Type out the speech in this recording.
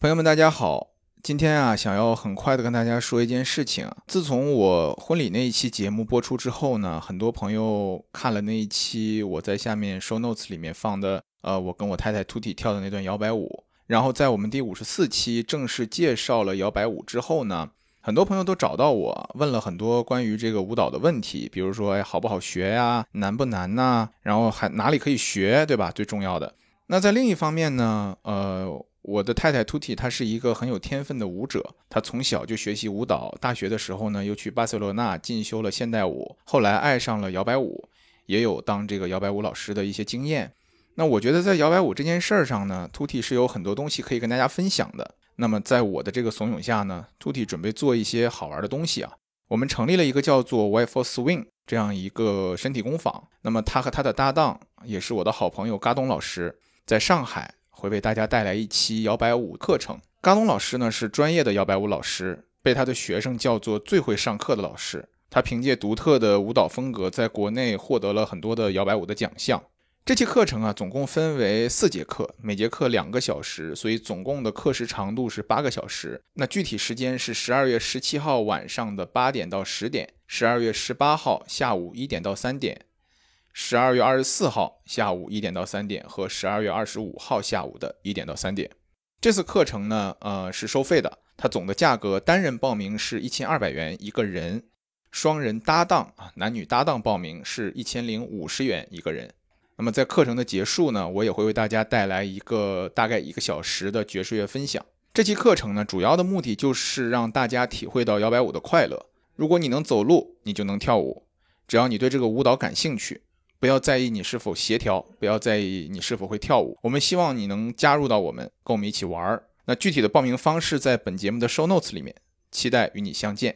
朋友们，大家好。今天啊，想要很快的跟大家说一件事情。自从我婚礼那一期节目播出之后呢，很多朋友看了那一期我在下面 show notes 里面放的，呃，我跟我太太 Tuti 跳的那段摇摆舞。然后在我们第五十四期正式介绍了摇摆舞之后呢，很多朋友都找到我，问了很多关于这个舞蹈的问题，比如说，哎，好不好学呀？难不难呐？然后还哪里可以学，对吧？最重要的。那在另一方面呢，呃。我的太太 Tutti，她是一个很有天分的舞者。她从小就学习舞蹈，大学的时候呢，又去巴塞罗那进修了现代舞，后来爱上了摇摆舞，也有当这个摇摆舞老师的一些经验。那我觉得在摇摆舞这件事儿上呢，Tutti 是有很多东西可以跟大家分享的。那么在我的这个怂恿下呢，Tuti 准备做一些好玩的东西啊。我们成立了一个叫做 Y for Swing 这样一个身体工坊。那么他和他的搭档，也是我的好朋友嘎东老师，在上海。会为大家带来一期摇摆舞课程。嘎东老师呢是专业的摇摆舞老师，被他的学生叫做最会上课的老师。他凭借独特的舞蹈风格，在国内获得了很多的摇摆舞的奖项。这期课程啊，总共分为四节课，每节课两个小时，所以总共的课时长度是八个小时。那具体时间是十二月十七号晚上的八点到十点，十二月十八号下午一点到三点。十二月二十四号下午一点到三点和十二月二十五号下午的一点到三点，这次课程呢，呃，是收费的。它总的价格，单人报名是一千二百元一个人，双人搭档啊，男女搭档报名是一千零五十元一个人。那么在课程的结束呢，我也会为大家带来一个大概一个小时的爵士乐分享。这期课程呢，主要的目的就是让大家体会到摇摆舞的快乐。如果你能走路，你就能跳舞，只要你对这个舞蹈感兴趣。不要在意你是否协调，不要在意你是否会跳舞。我们希望你能加入到我们，跟我们一起玩儿。那具体的报名方式在本节目的 show notes 里面，期待与你相见。